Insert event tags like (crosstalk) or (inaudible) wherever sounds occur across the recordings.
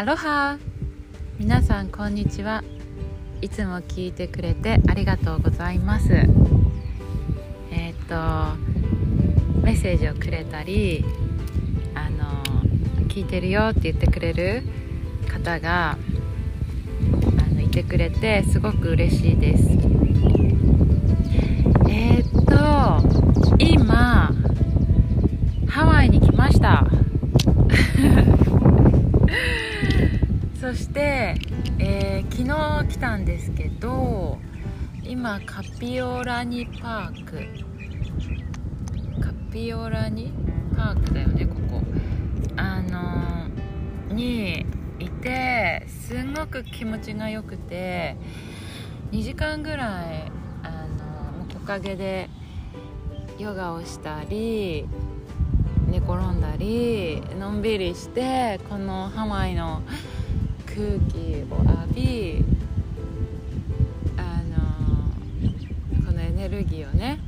アロハ。皆さんこんにちは。いつも聞いてくれてありがとうございます。えっ、とメッセージをくれたりあの聞いてるよって言ってくれる方があのいてくれてすごく嬉しいです。えっ、と今ハワイに来ました。そして、えー昨日来たんですけど今カピオラニパークカピオラニパークだよねここ。あのーにいてすんごく気持ちが良くて2時間ぐらいあの木陰でヨガをしたり寝転んだりのんびりしてこのハワイの空気を浴びあのこのエネルギーをね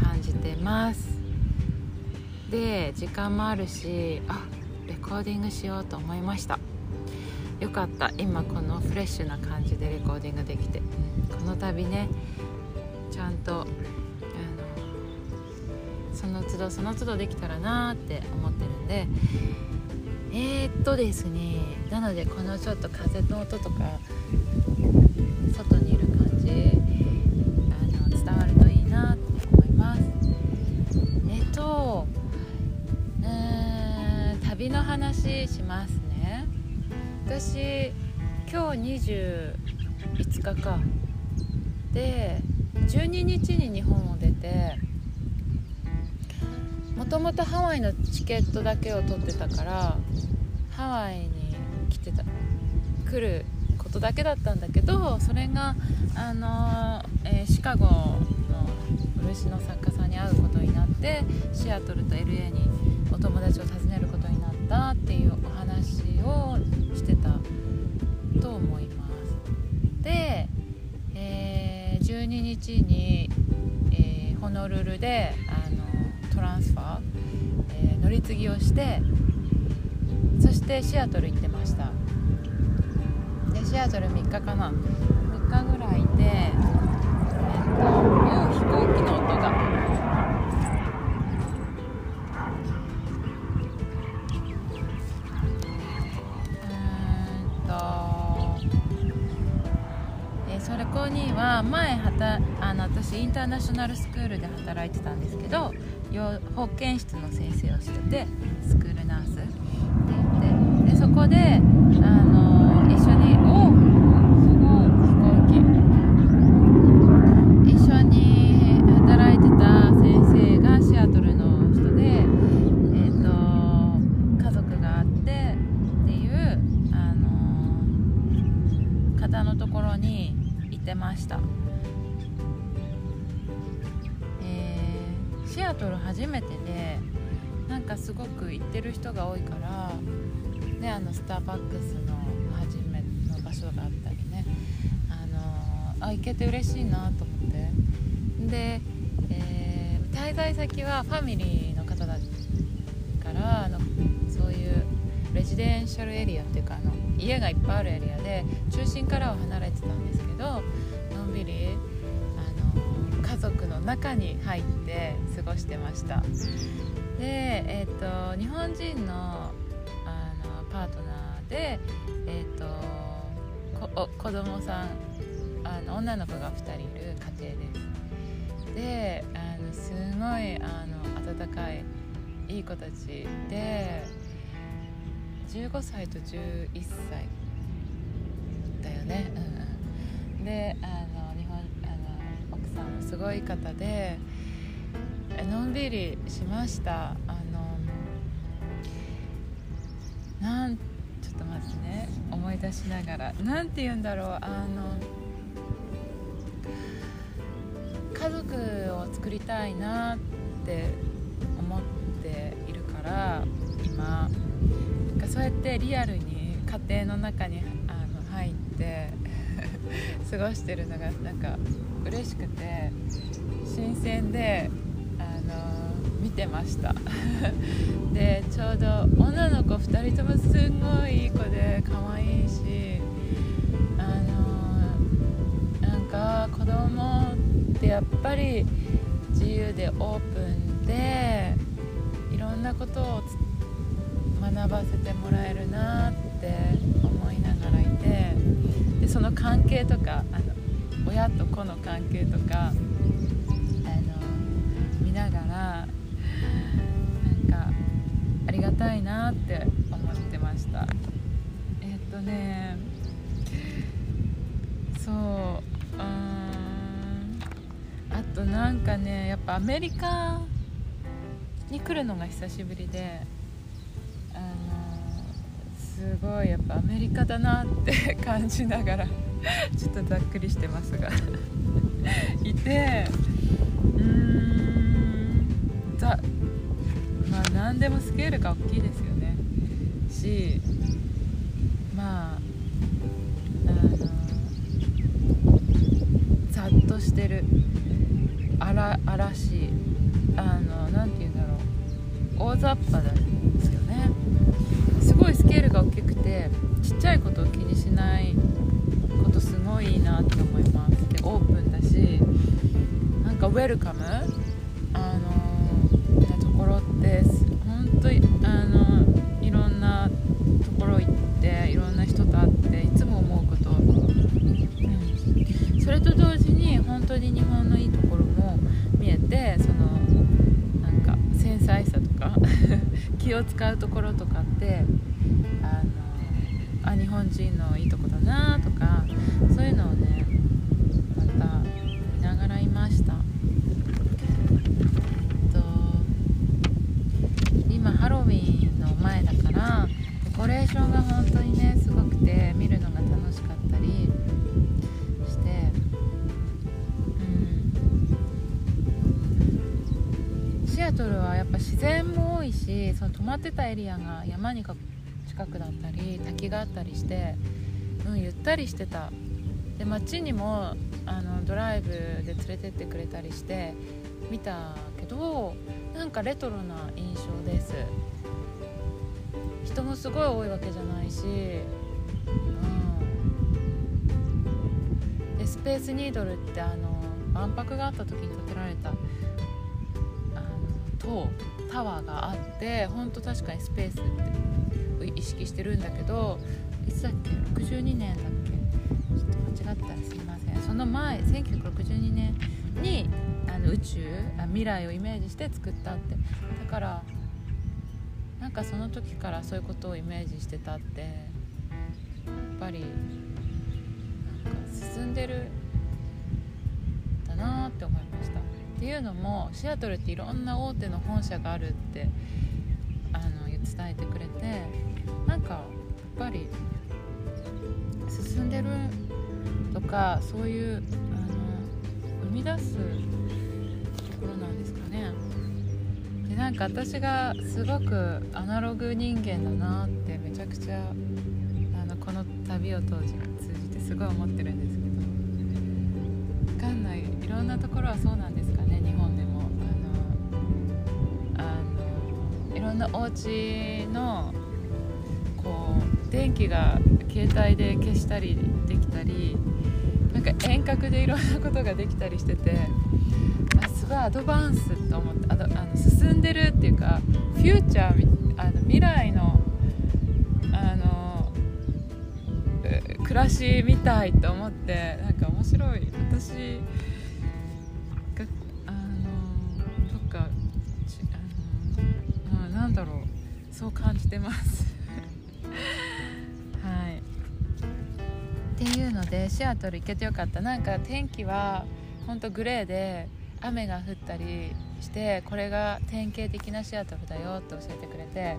感じてます。で時間もあるしあレコーディングしようと思いました。よかった。今このフレッシュな感じでレコーディングできて、この度ねちゃんとあのその都度その都度できたらなって思ってるんで。えー、っとですねなのでこのちょっと風の音とか外にいる感じあの伝わるといいなって思います。えっとうん旅の話しますね。私今日25日か。で12日に日本を出てもともとハワイのチケットだけを取ってたからハワイに来ることだけだったんだけどそれがあの、えーシカゴの漆の作家さんに会うことになってシアトルと LA にお友達を訪ねることになったっていうお話をしてたと思います。で、えー12日に、えーホノルルであのトランスファー、え乗り継ぎをしてそしてシアトル行ってシアトル3日かな。3日ぐらいでえっと飛行機の音が。うんとそれこには前はたあの私インターナショナルスクールで働いてたんですけど保健室の先生をしててスクールナース。って言ってでそこであののスターバックスの初めの場所があったりね。あのあ行けて嬉しいなと思って。で、えー滞在先はファミリーの方だからあのそういうレジデンシャルエリアっていうかあの家がいっぱいあるエリアで中心からは離れてたんですけどのんびりあの家族の中に入って過ごしてました。で、えー、と日本人ので、えー、とこお子供さんあの女の子が2人いる家庭で。すであのすごいあの温かいいい子たちで15歳と11歳だよね、うんうん、であの日本あの奥さんもすごい方でえのんびりしました。あのなんちょっと待ってね思い出しながら。なんて言うんだろうあの家族を作りたいなって思っているから今。なんかそうやってリアルに家庭の中にあの入って (laughs) 過ごしてるのがなんか嬉しくて新鮮でてました。(laughs) でちょうど女の子2人ともすんごいいい子で可愛いしあのなんか子供ってやっぱり自由でオープンでいろんなことを学ばせてもらえるなって思いながらいてでその関係とかあの親と子の関係とかあの見ながらかありがたいなって思ってました。えっとねそううんあとなんかねやっぱアメリカに来るのが久しぶりであのすごいやっぱアメリカだなって (laughs) 感じながらちょっとざっくりしてますが。いてうーんざ何でもスケールが大きいですよね。しまああのざっとしてる。荒嵐。あの何て言うんだろう。大雑把なんですよね。すごいスケールが大きくてちっちゃいことを気にしないことすごいいいなって思います。でオープンだしなんかウェルカム。を使うところとかってトルはやっぱ自然も多いしその泊まってたエリアが山にか近くだったり滝があったりしてうんゆったりしてた。で街にもあのドライブで連れてってくれたりして見たけどなんかレトロな印象です。人もすごい多いわけじゃないし、うん、でスペースニードルってあの万博があった時に建てられたタワーがあってほんと確かにスペースって意識してるんだけどいつだっけ？62年だっけ？ちょっと間違ったらすいません。その前1962年にあの宇宙あ未来をイメージして作ったって。だからなんかその時からそういうことをイメージしてたって。やっぱりなんか進んでるだなって思いましたっていうのもシアトルっていろんな大手の本社があるってあの伝えてくれてなんかやっぱり進んでるとかそういうあの生み出すところなんですかね。でなんか私がすごくアナログ人間だなってめちゃくちゃあのこの旅を通じ通じてすごい思ってるんですけど。分かんない。いろんなところはそうなんですろんなお家のこう電気が携帯で消したりできたりなんか遠隔でいろんなことができたりしててあすごいアドバンスと思ってあのあの進んでるっていうかフューチャーあの未来のあの暮らしみたいと思ってなんか面白い。私なんだろう。そう感じてます。はい。っていうのでシアトル行けてよかった。なんか天気はほんとグレーで雨が降ったりしてこれが典型的なシアトルだよって教えてくれて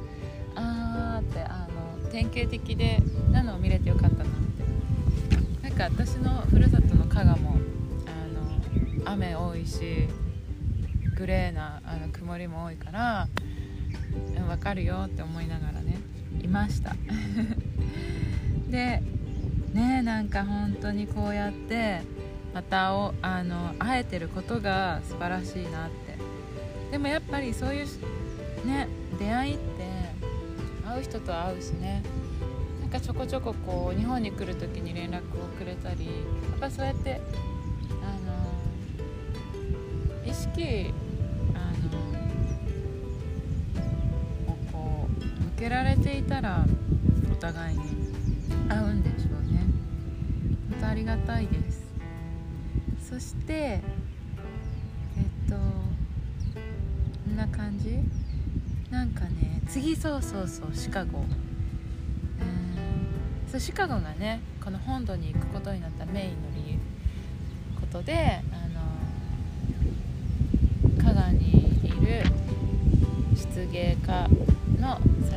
あーってあの典型的でなのを見れてよかったなって。なんか私のふるさとの加賀もあの雨多いしグレーなあの曇りも多いから分かるよって思いながらねいました。(laughs) でねなんか本当にこうやってまたおあの会えてることが素晴らしいなって。でもやっぱりそういうね出会いって会う人と会うしね。なんかちょこちょここう日本に来る時に連絡をくれたりやっぱそうやってあの意識けられていたらお互いに合うんでしょうね。本当ありがたいです。そしてえっとこんな感じ？なんかね次そうそうそうシカゴ。うん。そうシカゴがねこの本土に行くことになったメインの理由ことであの加賀にいる漆芸家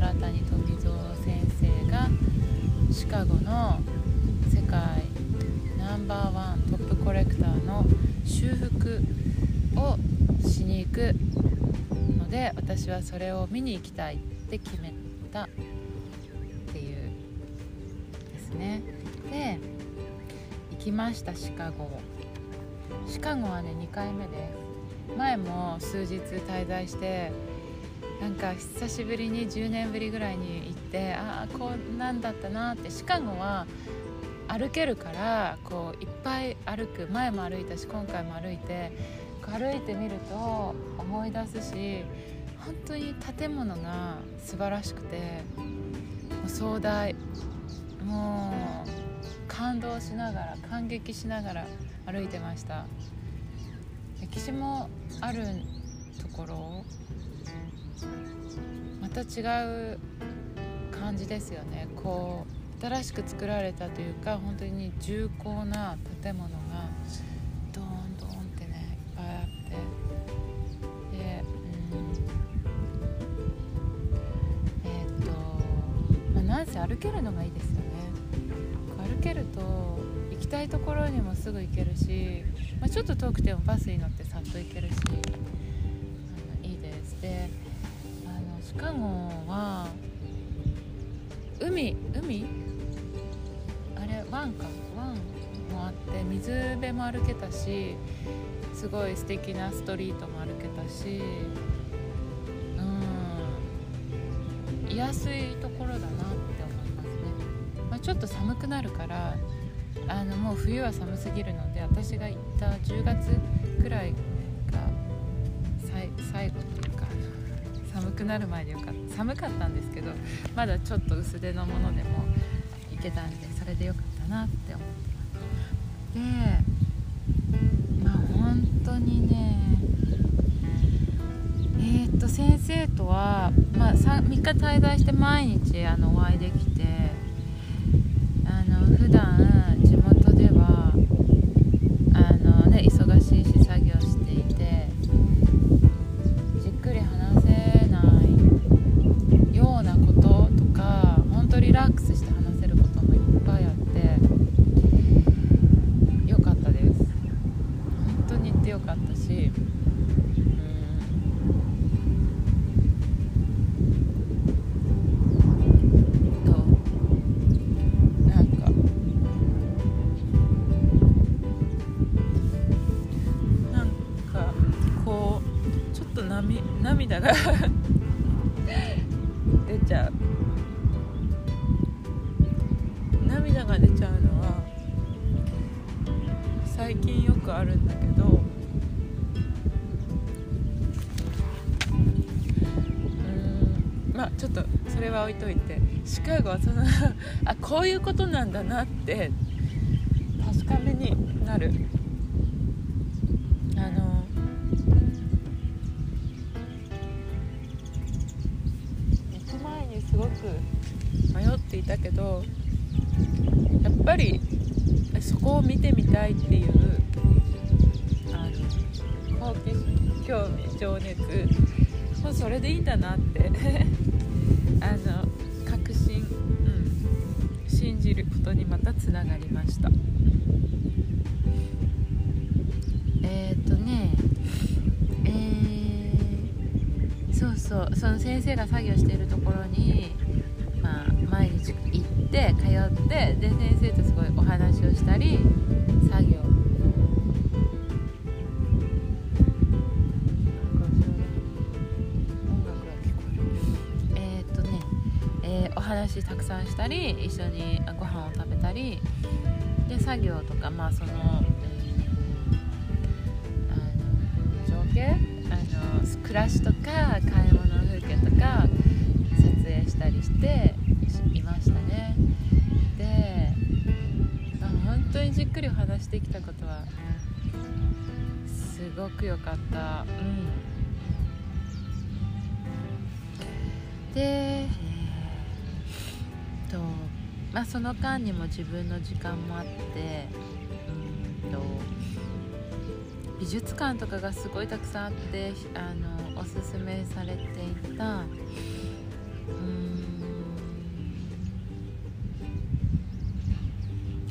の皿谷富蔵先生がシカゴの世界ナンバーワントップコレクターの修復をしに行くので私はそれを見に行きたいって決めたっていうですね。で行きましたシカゴ。シカゴはね2回目で。す前も数日滞在してなんか久しぶりに10年ぶりぐらいに行ってああこんなんだったなって。シカゴは歩けるからこういっぱい歩く。前も歩いたし今回も歩いて歩いてみると思い出すし本当に建物が素晴らしくてもう壮大。もう感動しながら感激しながら歩いてました。歴史もあるところまた違う感じですよね。こう新しく作られたというか本当に重厚な建物がドーンドーンってねいっぱいあって。でうん。えーっと、まあ、なんせ歩けるのがいいですよね。歩けると行きたいところにもすぐ行けるし、まあ、ちょっと遠くてもバスに乗ってさっと行けるしいいです。であのシカゴは海海あれ湾か湾もあって水辺も歩けたしすごい素敵なストリートも歩けたしうん居やすいところだなって思いますね、まあ、ちょっと寒くなるからあのもう冬は寒すぎるので私が行った10月くらいが最最後。くなる前でよかった。寒かったんですけどまだちょっと薄手のものでもいけたんでそれでよかったなって思ってます。でまあ本当にねえー、っと先生とは、まあ、3, 3日滞在して毎日あのお会いできてことなんだなって確かめになる。あの行く前にすごく迷っていたけどやっぱりそこを見てみたいっていうあの好奇心興味情熱もうそれでいいんだなって。(laughs) あの、じることにまたつながりました。えー、っとねえー、そうそうその先生が作業しているところに、まあ、毎日行って通ってで先生とすごいお話をしたり作業。話たくさんしたり一緒に食べたりで作業とかまあその、あの情景？あの暮らしとかの間にも自分の時間もあってうんと美術館とかがすごいたくさんあってあのおすすめされていたうん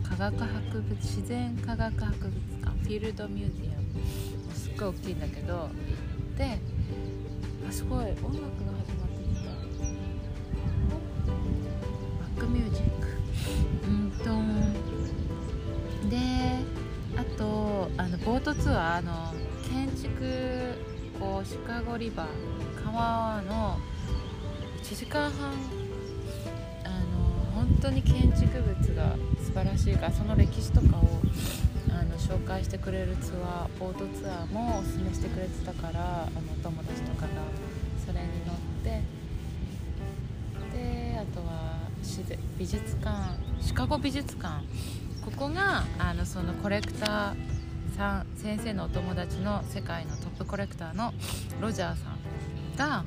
科学博物自然科学博物館フィールドミュージアムすっごい大きいんだけどであすごい音楽が始まトツアーの建築こうシカゴリバー川の1時間半あの本当に建築物が素晴らしいからその歴史とかをあの紹介してくれるツアーボートツアーもおすすめしてくれてたからあのお友達とかがそれに乗ってであとは美術館。シカゴ美術館。ここがあのそのコレクターさん先生のお友達の世界のトップコレクターのロジャーさんが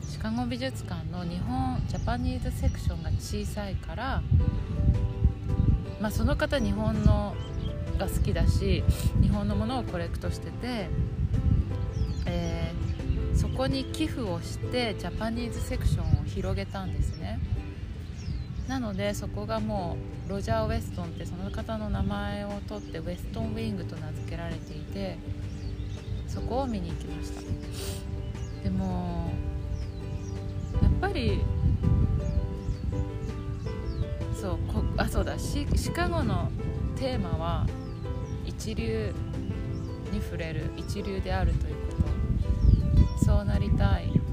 シカゴ美術館の日本ジャパニーズセクションが小さいから、まあ、その方日本のが好きだし日本のものをコレクトしてて、えー、そこに寄付をしてジャパニーズセクションを広げたんですね。なのでそこがもうロジャー・ウェストンってその方の名前を取ってウェストンウィングと名付けられていてそこを見に行きました。でもやっぱりそうこあそうだシカゴのテーマは一流に触れる一流であるということ。そうなりたい。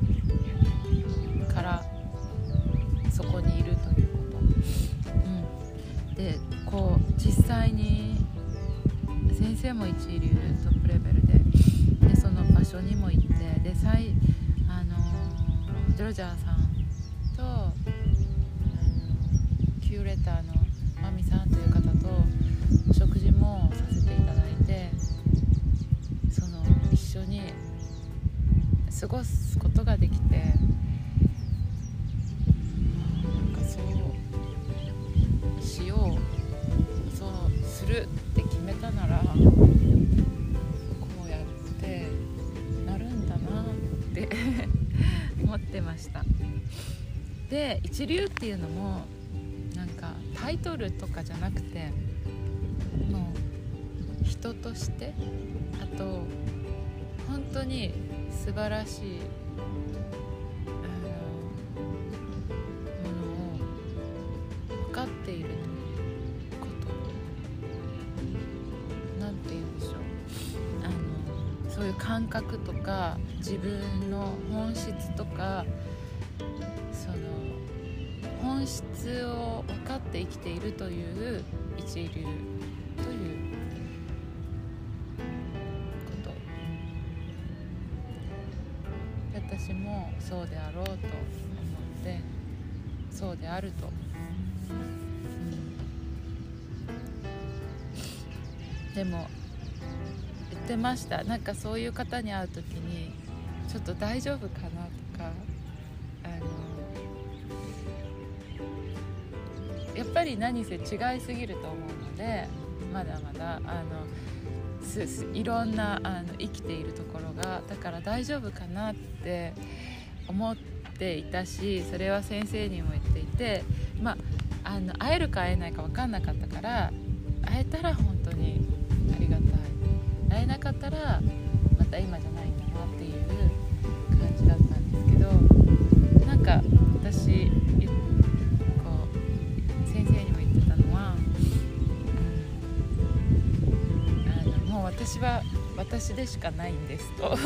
も一流トッで一流っていうのもなんかタイトルとかじゃなくてもう人としてあと本当に素晴らしいものを分かっていること。に何て言うんでしょう。そういう感覚とか自分の本質とか質を分かって生きているという一流ということ私もそうであろうと思ってそうであると、でも言ってました。なんかそういう方に会う時にちょっと大丈夫かな？り何せ違いすぎると思うのでまだまだあのいろんなあの生きているところがだから大丈夫かなって思っていたしそれは先生にも言っていてまああの会えるか会えないか分かんなかったから会えたら本私でしかないんですと。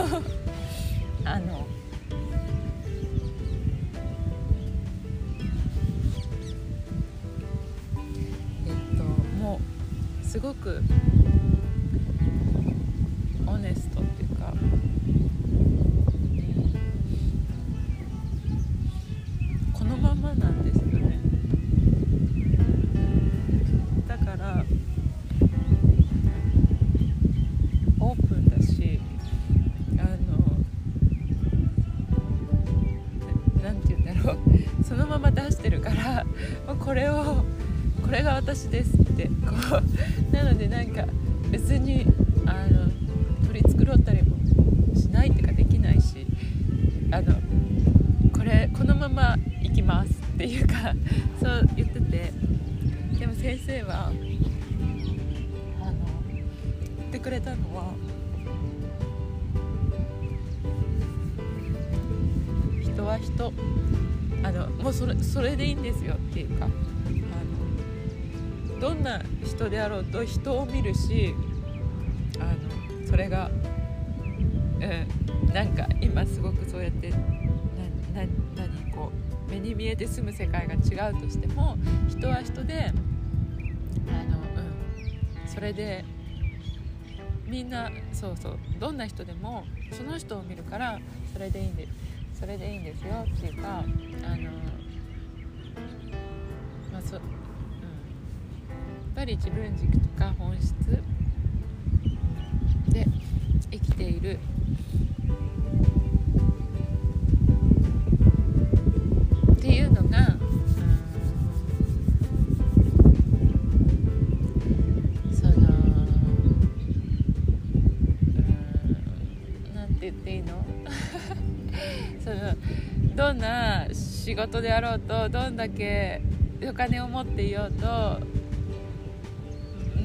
人であろうと人を見るしあのそれが、うん、なんか今すごくそうやってなな何こう目に見えて住む世界が違うとしても人は人であの、うん、それでみんなそうそうどんな人でもその人を見るからそれでいいんですそれでいいんですよっていうかあのまあそ、ぱり自分軸とか本質で生きている。っていうのが、その、なんて言っていいの？(laughs) そのどんな仕事であろうとどんだけお金を持っていようと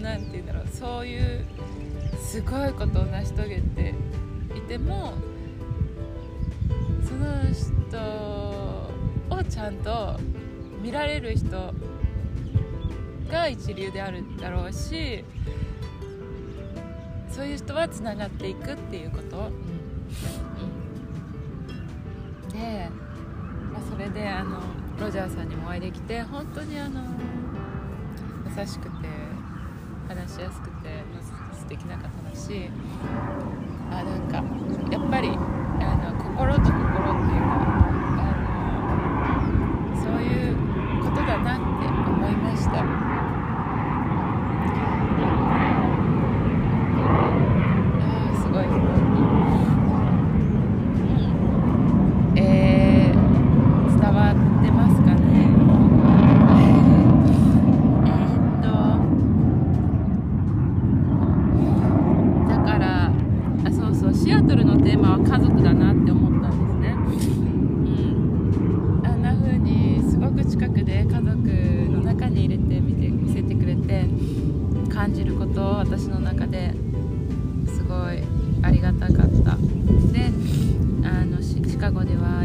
なんて言うんだろうそういうすごいことを成し遂げていてもその人をちゃんと見られる人が一流であるだろうしそういう人はつながっていくっていうこと、うん。うん、で、まあ、それであのロジャーさんにもお会いできて本当にあの優しくて話しやすくて、まあ、素敵な方だしあなんかやっぱりあの心と心っていうかあのそういうことだなって思いました。あーすごいすごい。うんえー伝わってますかね。えーっとだからあそうそうシアトルのテーマは家族だなって思ったんですね。うん、あんな風にすごく近くで家族の中に入れて見て見せてくれて感じることを私の中ですごいありがたかった。であのシカゴでは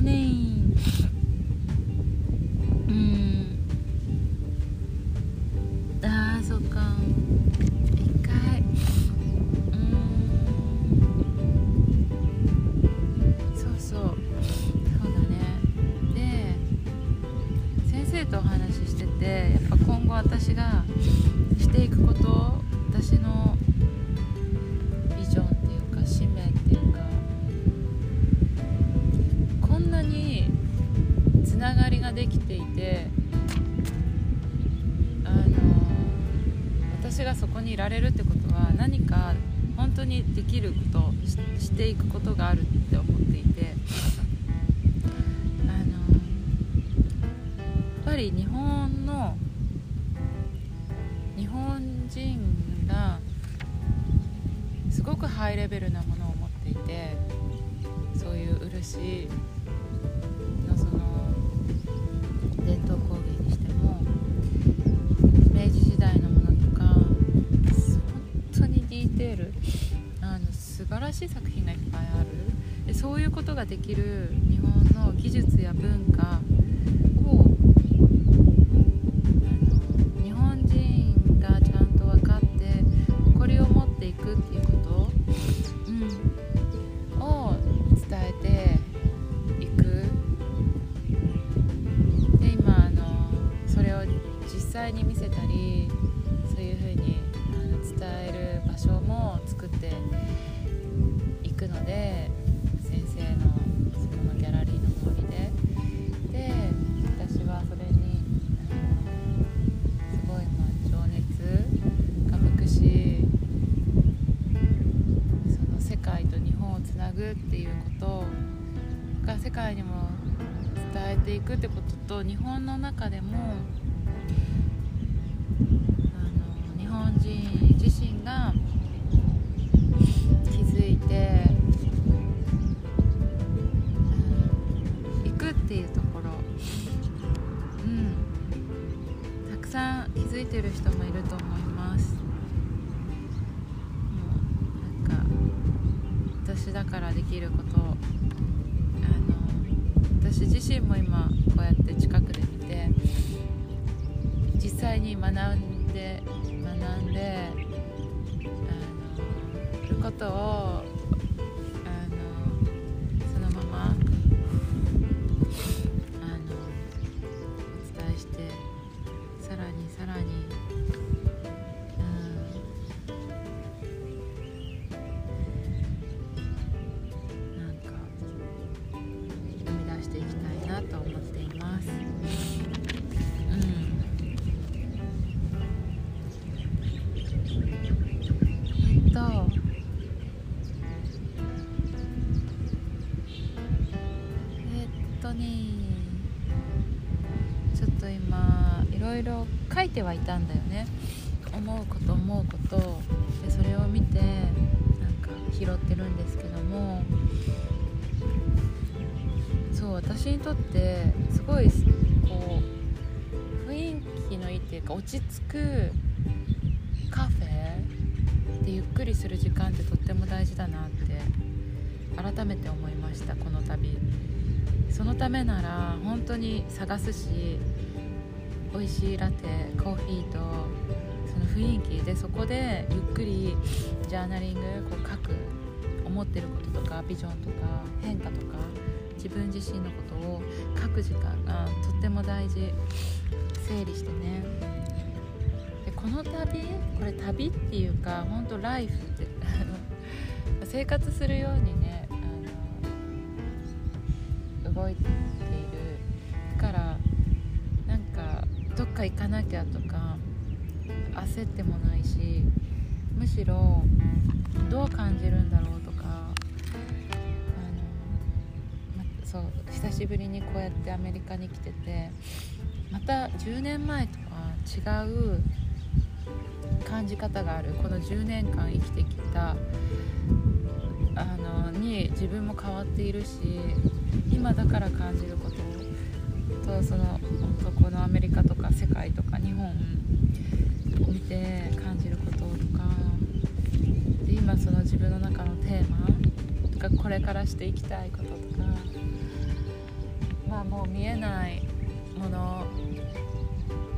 ね私がそこにいられるってことは何か本当にできることししていくことがあるって思っていてあのやっぱり日本の日本人がすごくハイレベルなものを持っていてそういう漆新しい作品がいっぱいある。でそういうことができる日本の技術や文化私だからできること。あの私自身も今こうやって近くで見て実際に学んで学んであのることをってすごいこう雰囲気のいいっていうか落ち着くカフェでゆっくりする時間ってとっても大事だなって改めて思いましたこの度そのためなら本当に探すし美味しいラテコーヒーとその雰囲気でそこでゆっくりジャーナリングこう書く思ってることとかビジョンとか変化とか自分自身のことを書く時間がとっても大事整理してね。でこの旅これ旅っていうか本当ライフって (laughs) 生活するようにねあの動いているだからなんかどっか行かなきゃとか焦ってもないしむしろどう感じるんだろうそう久しぶりにこうやってアメリカに来ててまた10年前とは違う感じ方がある。この10年間生きてきたあのに自分も変わっているし今だから感じること。とその本当このアメリカとか世界とか日本を見て感じることとか。で今その自分の中のテーマとかこれからしていきたいこととか。まあもう見えないもの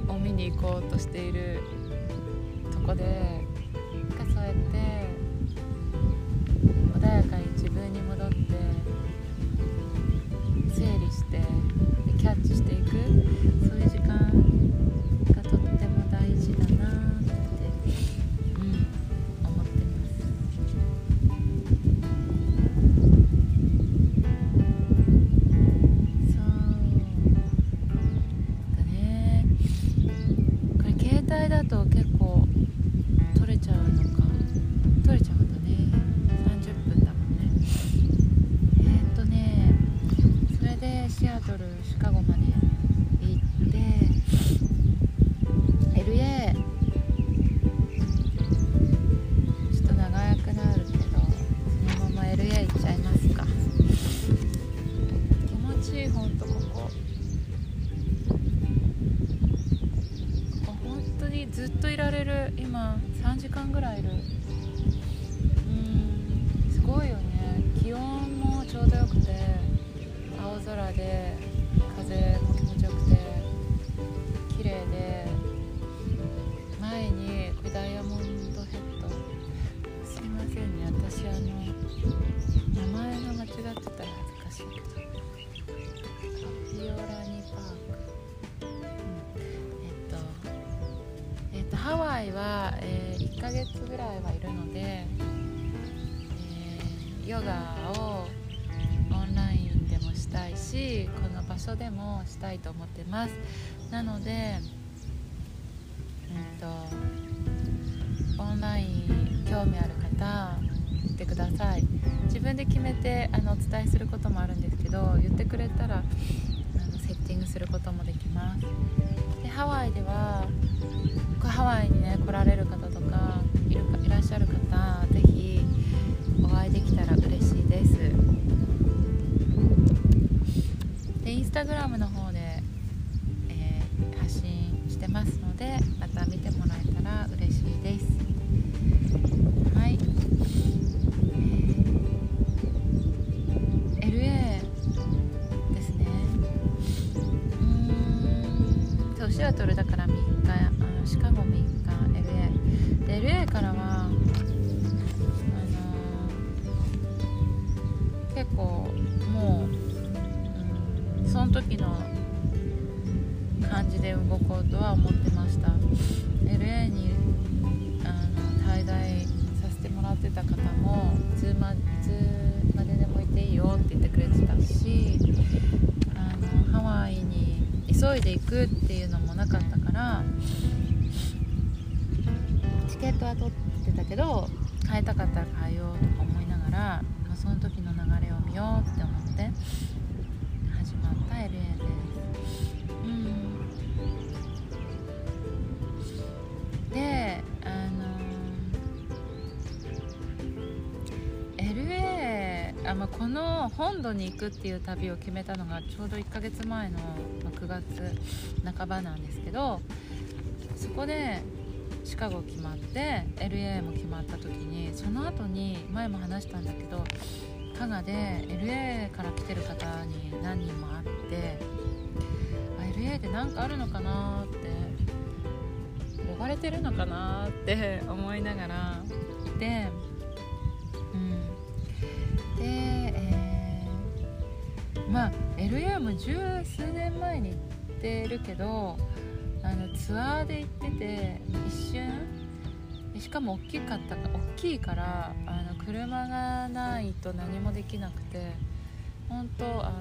を見に行こうとしているとこで今3時間ぐらいいる。したいと思ってます。なのでうんとオンライン興味ある方言ってください。自分で決めてあのお伝えすることもあるんですけど言ってくれたらもう、その時の感じで動こうとは思ってました。LA にあの滞在させてもらってた方もいつまででもいていいよって言ってくれてたしあのハワイに急いで行くっていうのもなかったからチケットは取ってたけど変えたかったら変えようとか思いながらもうその時の流れを見ようって思って始まった LA で。すうん。であの LA あ、まあ、この本土に行くっていう旅を決めたのがちょうど1ヶ月前のまあ9月半ばなんですけどそこでシカゴ決まって LA も決まった時にその後に前も話したんだけど加賀で LA から来てる方に何人も会ってあ LA で何かあるのかなって呼ばれてるのかなって思いながらでうん。で、えーまあ LA も十数年前に行ってるけどあのツアーで行ってて一瞬しかも大きかった大きいからあの車がないと何もできなくて本当あ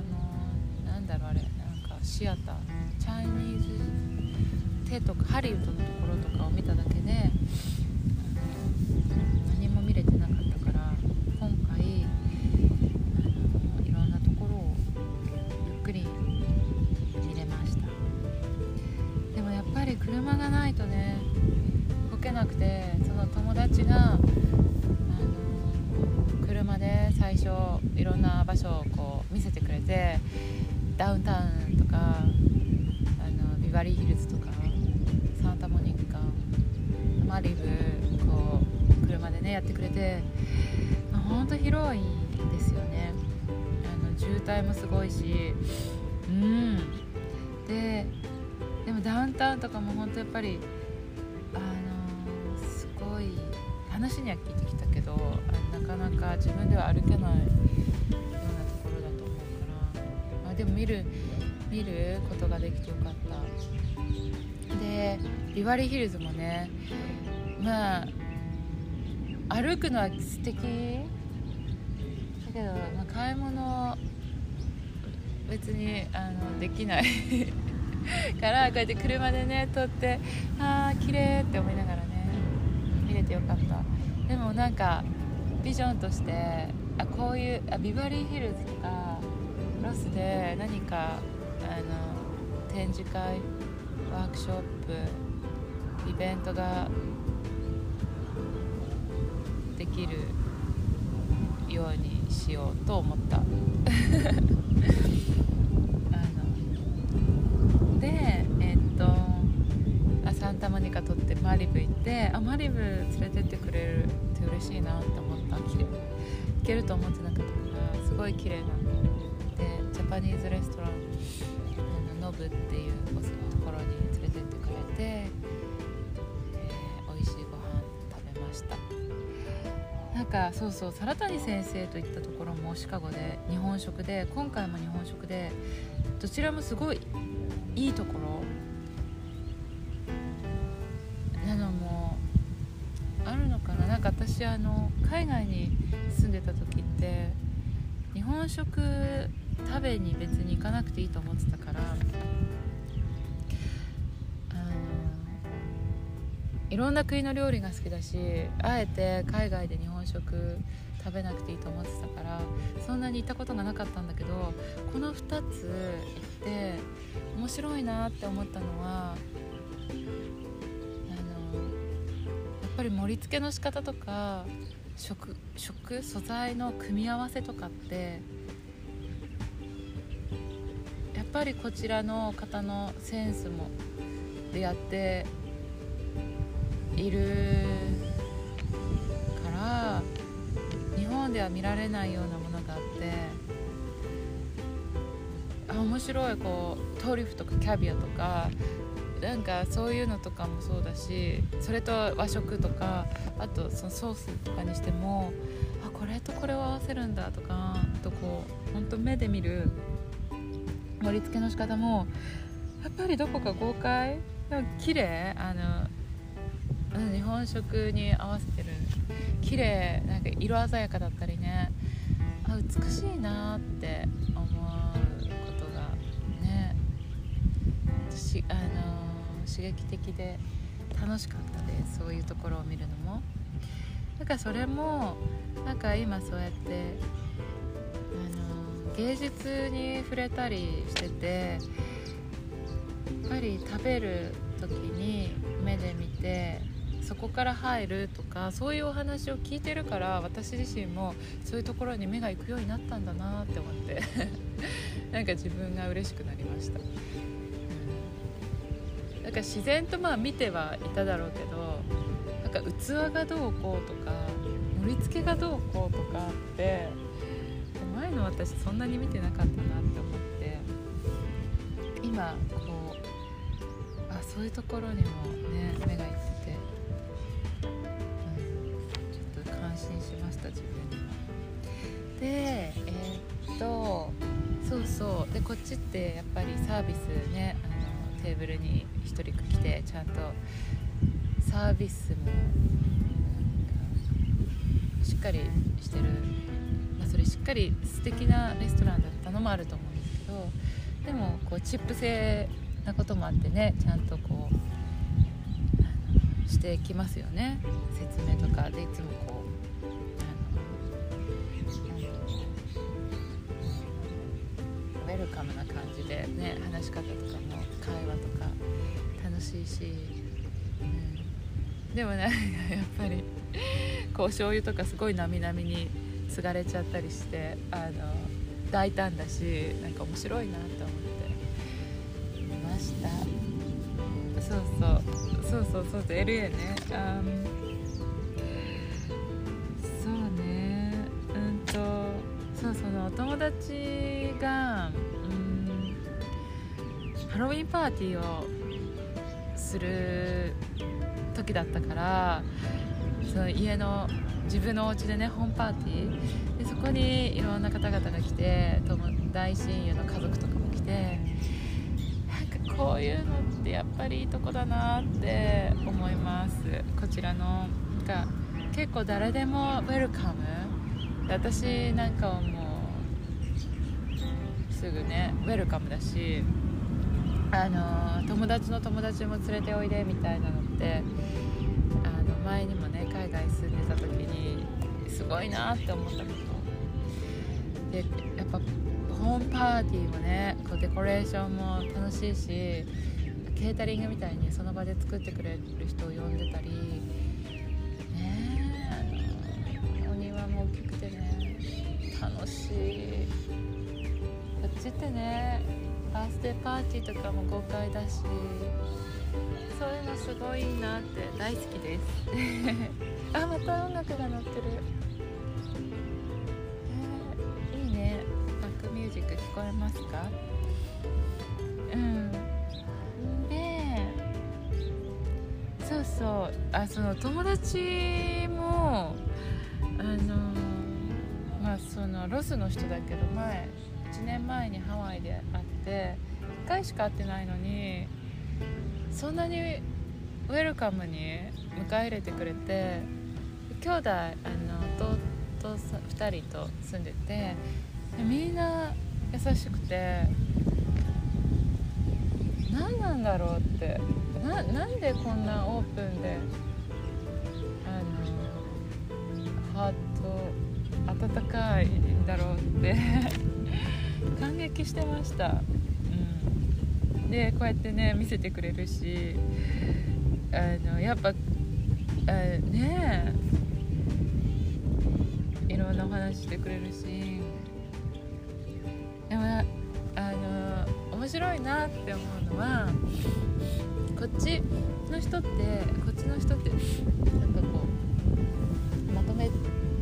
のなんだろうあれなんかシアターチャイニーズ手とかハリウッドのところとかを見ただけで何も見れてなかったから今回あのいろんなところをゆっくり見れました。でもやっぱり車がないとねけなくてその友達があの車で最初いろんな場所をこう見せてくれてダウンタウンとかあのビバリーヒルズとかサンタモニカマリブこう車でねやってくれてほんと広いですよね。あの渋滞もすごいしうん。ででもダウンタウンとかも本当やっぱり話には聞いてきたけどあなかなか自分では歩けないようなところだと思うから、あ、でも見る見ることができてよかった。でビバリーヒルズもねまあ歩くのは素敵。だけど、まあ、買い物別にあのできない。(laughs) からこうやって車でね撮ってああ綺麗って思いながらね見れてよかった。でもなんかビジョンとしてあこういうあビバリーヒルズとかロスで何かあの展示会ワークショップイベントができるようにしようと思った。(laughs) あのでえっとあサンタモニカ撮ってマリブ行ってあマリブ連れてってくれる嬉しいなって思った。綺麗行けると思ってなかったからすごい綺麗なでジャパニーズレストランのノブっていうところに連れてってくれて、えー、美味しいご飯食べました。なんかそうそう皿谷先生といったところもシカゴで日本食で今回も日本食でどちらもすごいいいところ私あの海外に住んでた時って日本食食べに別に行かなくていいと思ってたからいろんな国の料理が好きだしあえて海外で日本食食べなくていいと思ってたからそんなに行ったことがなかったんだけどこの2つ行って面白いなって思ったのはぱり盛り付けの仕方とか食食？素材の組み合わせとかってやっぱりこちらの方のセンスもでやっているから日本では見られないようなものがあってあ面白い。こうトリュフとかキャビアとかなんかそういうのとかもそうだしそれと和食とかあとそのソースとかにしてもあこれとこれを合わせるんだとかあとこう本当目で見る盛り付けの仕方もやっぱりどこか豪快綺麗あの、日本食に合わせてる綺麗なんか色鮮やかだったりねあ美しいなって思うことがねしあの刺激的で楽しかったですそういうところを見るのも。だからそれもなんか今そうやってあの芸術に触れたりしててやっぱり食べる時に目で見てそこから入るとかそういうお話を聞いてるから私自身もそういうところに目が行くようになったんだなって思って。(laughs) なんか自分が嬉しくなりました、なんか自然とまあ見てはいただろうけどなんか器がどうこうとか盛り付けがどうこうとかって前の私そんなに見てなかったなって思って今こうあそういうところにもね目がいっててちょっと感心しました自分には。でえー、っとそうそうでこっちってやっぱりサービスねテーブルに1人来てちゃんとサービスもしっかりしてる、まあ、それしっかり素敵なレストランだったのもあると思うんですけどでもこうチップ制なこともあってねちゃんとこうしてきますよね。説明とかでいつもこうウェルカムな感じでね話し方とかしいし、うん、でもね (laughs) やっぱりこう醤油とかすごいなみなみに継がれちゃったりしてあの大胆だしなんか面白いなと思って。見ました。そうそう。そうそうそうそう LA ね、um, そうね。うんとそうそのお友達がハロウィンパーティーをする時だったからその家の自分のお家でねホームパーティーでそこにいろんな方々が来て大親友の家族とかも来てなんかこういうのってやっぱりいいとこだなって思います。こちらのが結構誰でもウェルカム。私なんかはもうすぐねウェルカムだしあの友達の友達も連れておいでみたいなのってあの前にもね海外住んでた時にすごいなって思ったこと。でやっぱホームパーティーもねこうデコレーションも楽しいしケータリングみたいにその場で作ってくれる人を呼んでたりねあのお庭も大きくてね楽しい。こっちってねバースデーパーティーとかも豪快だしそういうのすごこいいなって大好きです。(laughs) あまた音楽が鳴ってる、えー、いいね。バックミュージック聞こえますか？うん。でそうそう。あその友達もあのまあそのロスの人だけど前1年前にハワイで会って1回しか会ってないのにそんなにウェルカムに迎え入れてくれて兄弟あの弟2人と住んでてみんな優しくて何なんだろうってななんでこんなオープンであのハート温かいんだろうって。感激してました、うん、でこうやってね見せてくれるしあのやっぱあねいろんなお話してくれるし。でもあの面白いなって思うのはこっちの人ってこっちの人ってなんかこうまとめ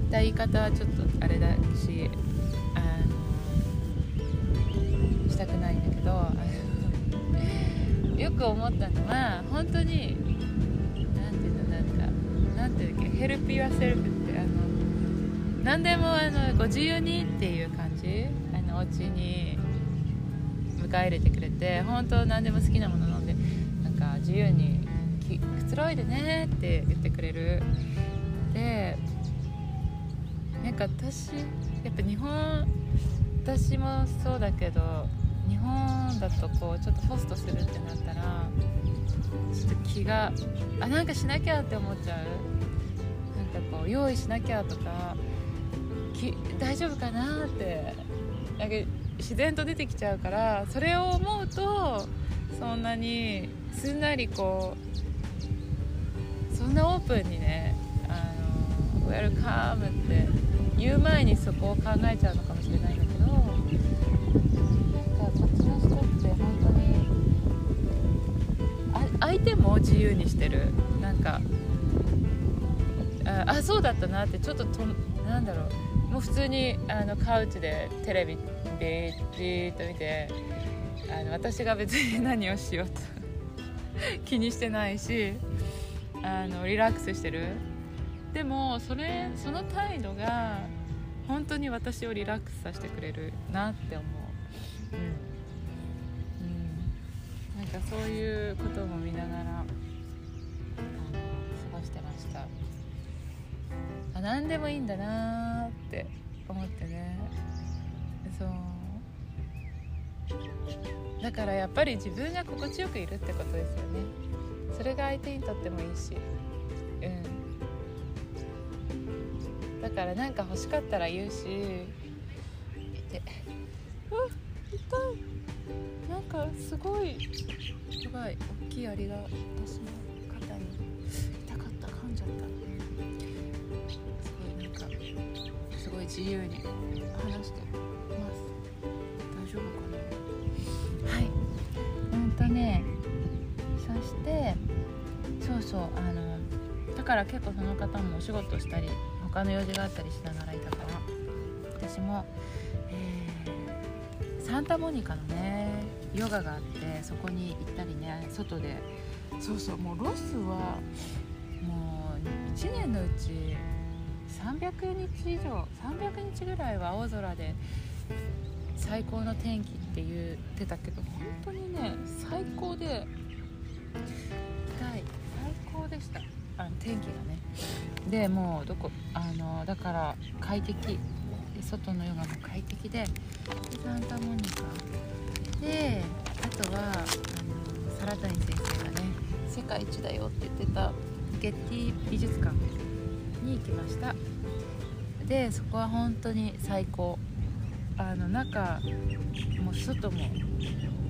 た言い方はちょっとあれだし思ったのは本当に何ていうのなんかなんていうっけ help yourself ってあの何でもあのご自由にっていう感じあのお家に迎え入れてくれて本当何でも好きなもの飲んでなんか自由にくつろいでねって言ってくれる。でなんか私やっぱ日本私もそうだけど日本だとこうちょっとホストするってなったらちょっと気があなんかしなきゃって思っちゃう。なんかこう用意しなきゃとか大丈夫かなって。なんか自然と出てきちゃうからそれを思うとそんなにすんなりこうそんなオープンにねあのウェルカムって言う前にそこを考えちゃうのかもしれないんだけど相手も自由にしてる。なんかあそうだったなってちょっととなんだろう。もう普通にあのカウチでテレビでビーッと見てあの私が別に (laughs) 何をしようと気にしてないしあのリラックスしてる。でもそれその態度が本当に私をリラックスさせてくれるなって思う、うん。かそういうことも見ながらあの過ごしてました。あ何でもいいんだなって思ってね。そう。だからやっぱり自分が心地よくいるってことですよね。それが相手にとってもいいし。うん。だから何か欲しかったら言うし。でうわ痛い。なんかすごいやばい大きいアリが私の肩に痛かった噛んじゃった。すごいなんかすごい自由に話してます。大丈夫かな。はい。うんとねそしてそうそう。あのだから結構その方もお仕事したり他の用事があったりしながらいたから私も、えー、サンタモニカのねヨガがあってそこに行ったりね外で。そうそうもうロスはもう1年のうち300日以上300日ぐらいは青空で最高の天気って言ってたけど本当にね最高で最高でした。あの天気がね。でもうどこあのだから快適。外のヨガも快適でサンタモニカであとはあの皿谷先生がね世界一だよって言ってた。ゲッティ美術館に行きました。でそこは本当に最高。あの中も外も、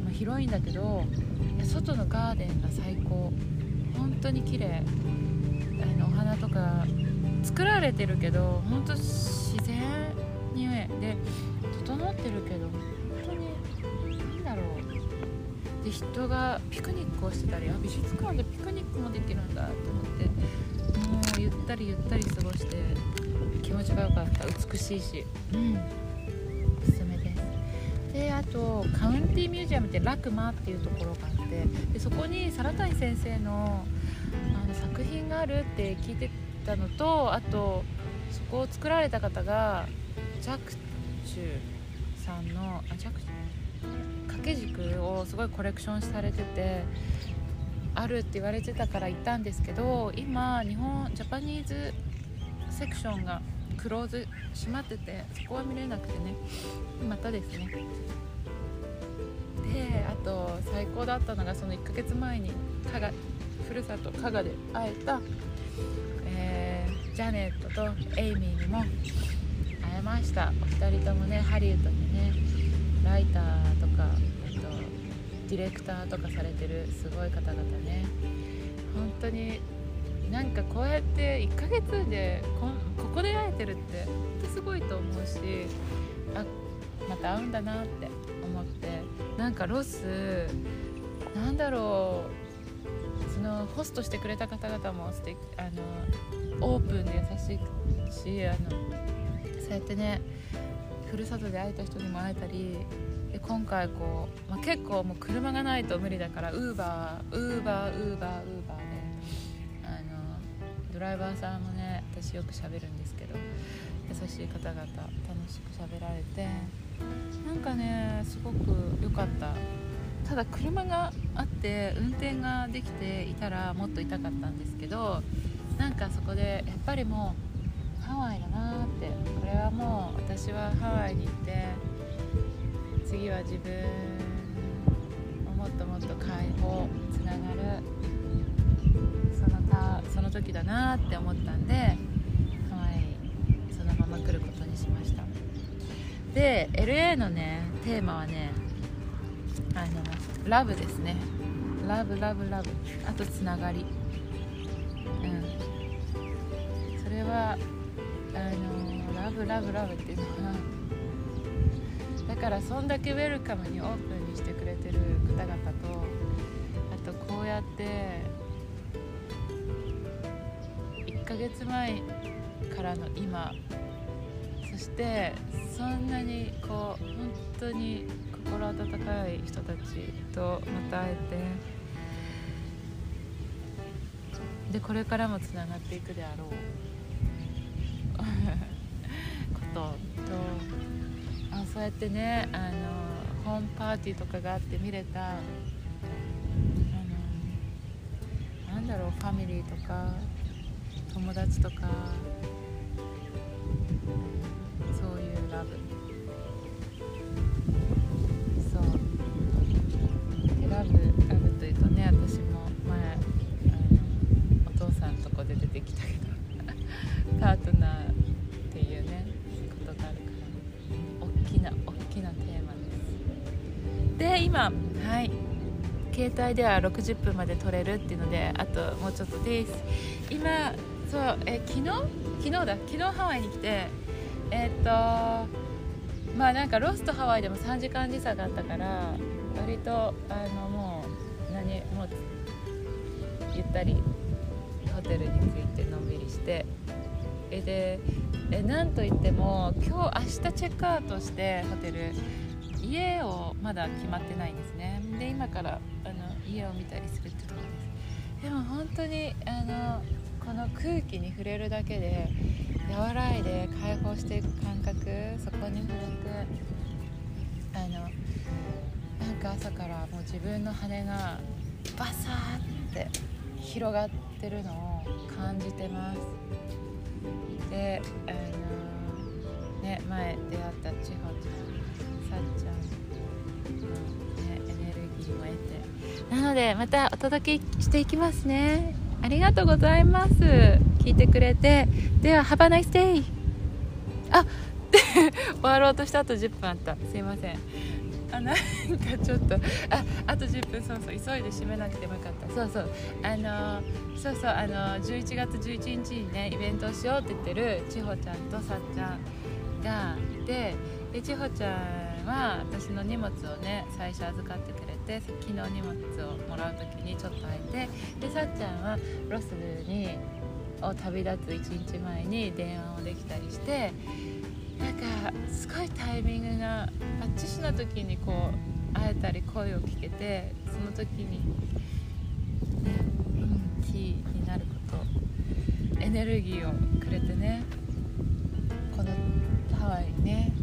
まあ、広いんだけど外のガーデンが最高。本当に綺麗。あのお花とか作られてるけど本当自然にで整ってるけどで人がピクニックをしてたりあ美術館でピクニックもできるったりゆったり過ごして気持ちが良かった。美しいし。うん。おすすめです。であとカウンティミュージアムってラクマっていうところがあってでそこにサラタイ先生のあの作品があるって聞いてたのとあとそこを作られた方がジャクチュさんのあジャク掛け軸をすごいコレクションされててあるって言われてたから行ったんですけど今日本ジャパニーズセクションがクローズ閉まっててそこは見れなくてね。またですね。であと最高だったのがその1ヶ月前に加賀ふるさと加賀で会えた、えー、ジャネットとエイミーにも会えました。お二人ともねハリウッドでねライターとか、ディレクターとかされてるすごい方々ね。本当になんかこうやって1ヶ月でこここで会えてるって本当すごいと思うしあまた会うんだなって思ってなんかロスなんだろうそのホストしてくれた方々も素敵あのオープンで優しいしあのそうやってねふるさとで会えた人にも会えたりで今回こう、まあ、結構もう車がないと無理だからウーバーウーバーウーバーウーバーであのドライバーさんもね私よくしゃべるんですけど優しい方々楽しく喋られてなんかねすごく良かった。ただ車があって運転ができていたらもっと痛かったんですけどなんかそこでやっぱりもうハワイだなってこれはもう私はハワイに行って次は自分をもっともっと解放つながる。そのたその時だなって思ったんでハワイそのまま来ることにしました。で LA のねテーマはねあのラブですね。ラブラブラブ。あとつながり。うん。それはあのラブラブラブっていうのはだからそんだけウェルカムにオープンにしてくれてる方々とあとこうやって1ヶ月前からの今そしてそんなにこう本当に心温かい人たちとまた会えてでこれからもつながっていくであろうことそうやってねあのホームパーティーとかがあって見れたあのなんだろうファミリーとか友達とかそういうラブ。携帯では60分まで撮れるっていうのであともうちょっとです。今そうえ昨日？昨日だ。昨日ハワイに来てえーっとまあなんかロスとハワイでも3時間時差があったから割とあのもう何もうゆったりホテルに着いてのんびりしてえでえなんといっても今日明日チェックアウトしてホテル。家をまだ決まってないんですね。で今からあの家を見たりするってとこです。でも本当にあのこの空気に触れるだけで和らいで解放していく感覚そこに触れてあのなんか朝からもう自分の羽がバサーって広がってるのを感じてます。であのね前出会った千穂ちゃんさっちゃん、エネルギーも得て。なのでまたお届けしていきますね。ありがとうございます。聞いてくれて。では Have a nice day あ (laughs) 終わろうとしたあと10分あった。すいません。あなんかちょっと。ああと10分。そうそう。急いで締めなくてもよかった。そうそう。あのそうそう。あの11月11日にねイベントをしようって言ってる千穂ちゃんとさっちゃんがいてで千穂ちゃんは私の荷物をね最初預かってくれて昨日荷物をもらう時にちょっと空いてでさっちゃんはロスにを旅立つ1日前に電話をできたりしてなんかすごいタイミングがバッチシな時にこう会えたり声を聞けてその時に、うん、キーになることエネルギーをくれてねこのハワイにね。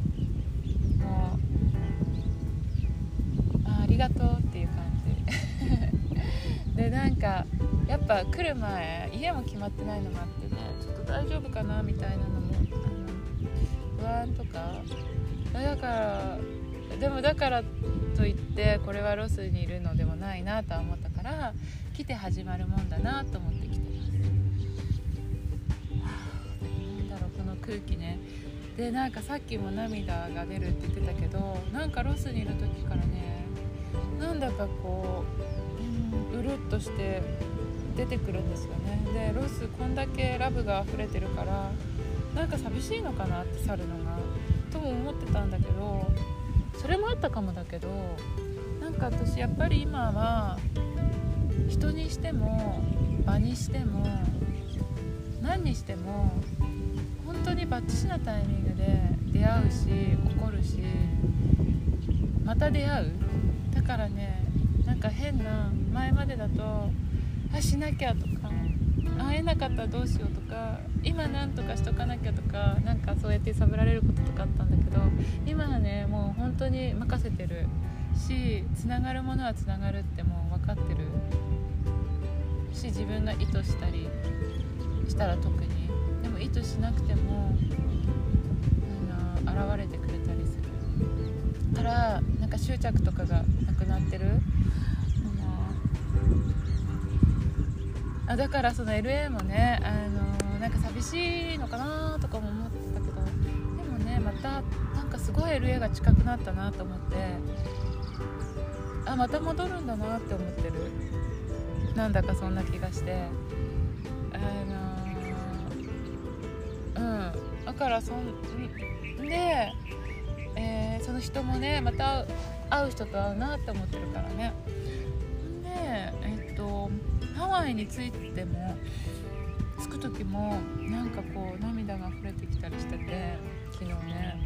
ありがとうっていう感じ。(laughs) でなんかやっぱ来る前家も決まってないのもあってねちょっと大丈夫かなみたいなのもあの不安とか。だからでもだからといってこれはロスにいるのでもないなとは思ったから来て始まるもんだなと思って来てます。なんだろうこの空気ね。でなんかさっきも涙が出るって言ってたけどなんかロスにいる時からねなんだかこう、うん、うるっとして出てくるんですよね。でロスこんだけラブが溢れてるからなんか寂しいのかなって去るのがとも思ってたんだけどそれもあったかもだけどなんか私やっぱり今は人にしても場にしても何にしても本当にバッチシなタイミングで出会うし怒るしまた出会う。だからねなんか変な前までだとあしなきゃとか会えなかったらどうしようとか今なんとかしとかなきゃとかなんかそうやって揺さぶられることとかあったんだけど今はねもう本当に任せてる。しつながるものはつながるってもう分かってる。し自分が意図したりしたら特に。でも意図しなくてもあの現れてくれたりする。からなんか執着とかがなくなってる？あだからその LA もねあのなんか寂しいのかなとかも思ってたけどでもねまたなんかすごい LA が近くなったなと思ってあまた戻るんだなって思ってる。なんだかそんな気がして。あのうん。だからそんで、その人もねまた会う人と会うなって思ってるからね。でえっとハワイに着いても着く時もなんかこう涙が溢れてきたりしてて昨日ね。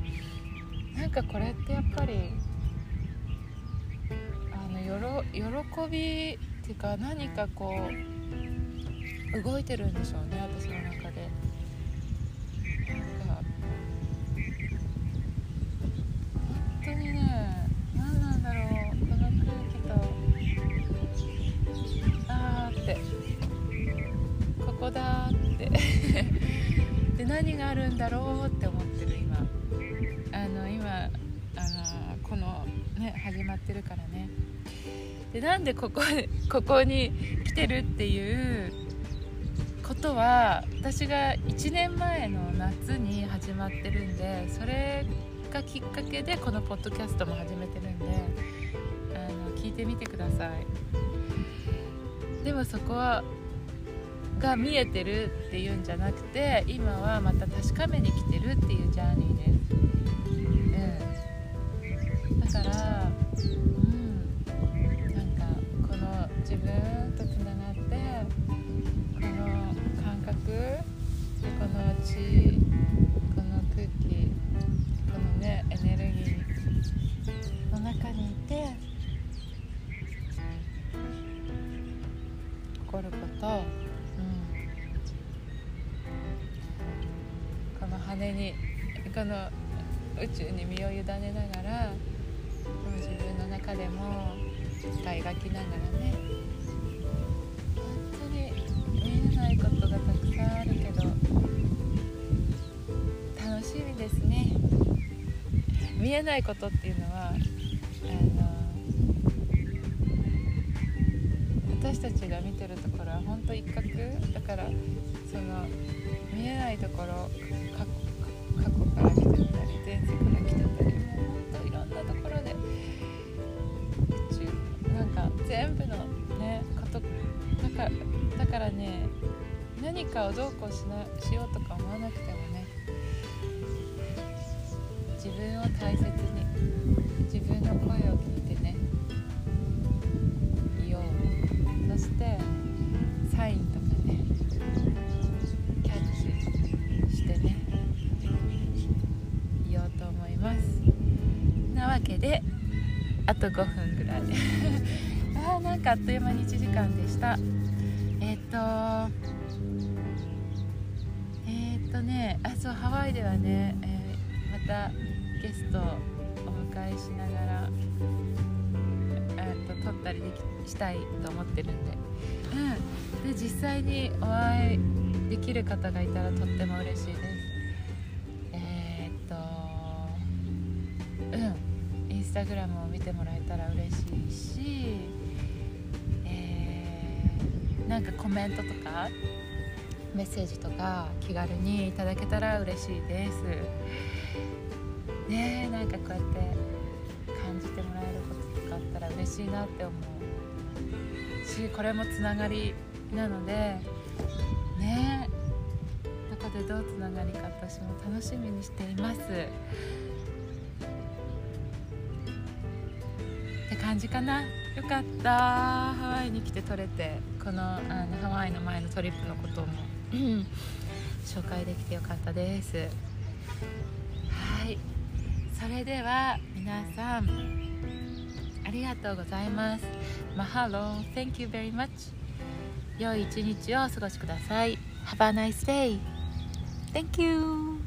なんかこれってやっぱりあのよろ喜びっていうか何かこう動いてるんでしょうね私の中あるんだろうって思ってる今。あの今あのこのね始まってるからね。でなんでここ (laughs) ここに来てるっていうことは私が1年前の夏に始まってるんでそれがきっかけでこのポッドキャストも始めてるんであの聞いてみてください。でもそこはが見えてるっていうんじゃなくて今はまた確かめに来てるっていうジャーニーです。うん。だからうん。なんかこの自分とつながってこの感覚でこの地この空気このねエネルギーの中にいて宇宙に身を委ねながら自分の中でも描きながらね本当に見えないことがたくさんあるけど楽しみですね。見えないことっていうのはあの私たちが見てるところは本当一角。だからその見えないところ過去から来てたり前世から来てたりもう本当いろんなところで宇宙なんか全部のねことだかだからね何かをどうこうしなしようとか思わなくてもね自分を大切に自分の声を聞いてと5分ぐらい。(laughs) あーなんかあっという間に1時間でした。えっ、とえっ、とねあそうハワイではね、えーまたゲストをお迎えしながらと撮ったりできしたいと思ってるんで。うん。で実際にお会いできる方がいたらとっても嬉しいです。もらえたら嬉しいしえーなんかコメントとかメッセージとか気軽にいただけたら嬉しいです。ねなんかこうやって感じてもらえることとかあったら嬉しいなって思うしこれもつながりなのでねえどこでどうつながりか私も楽しみにしています。感じかな。よかった。ハワイに来て撮れて。このあのハワイの前のトリップのことも。うん。紹介できてよかったです。はい。それでは皆さんありがとうございます。マハロー。Thank you very much 良い一日をお過ごしください。Have a nice day Thank you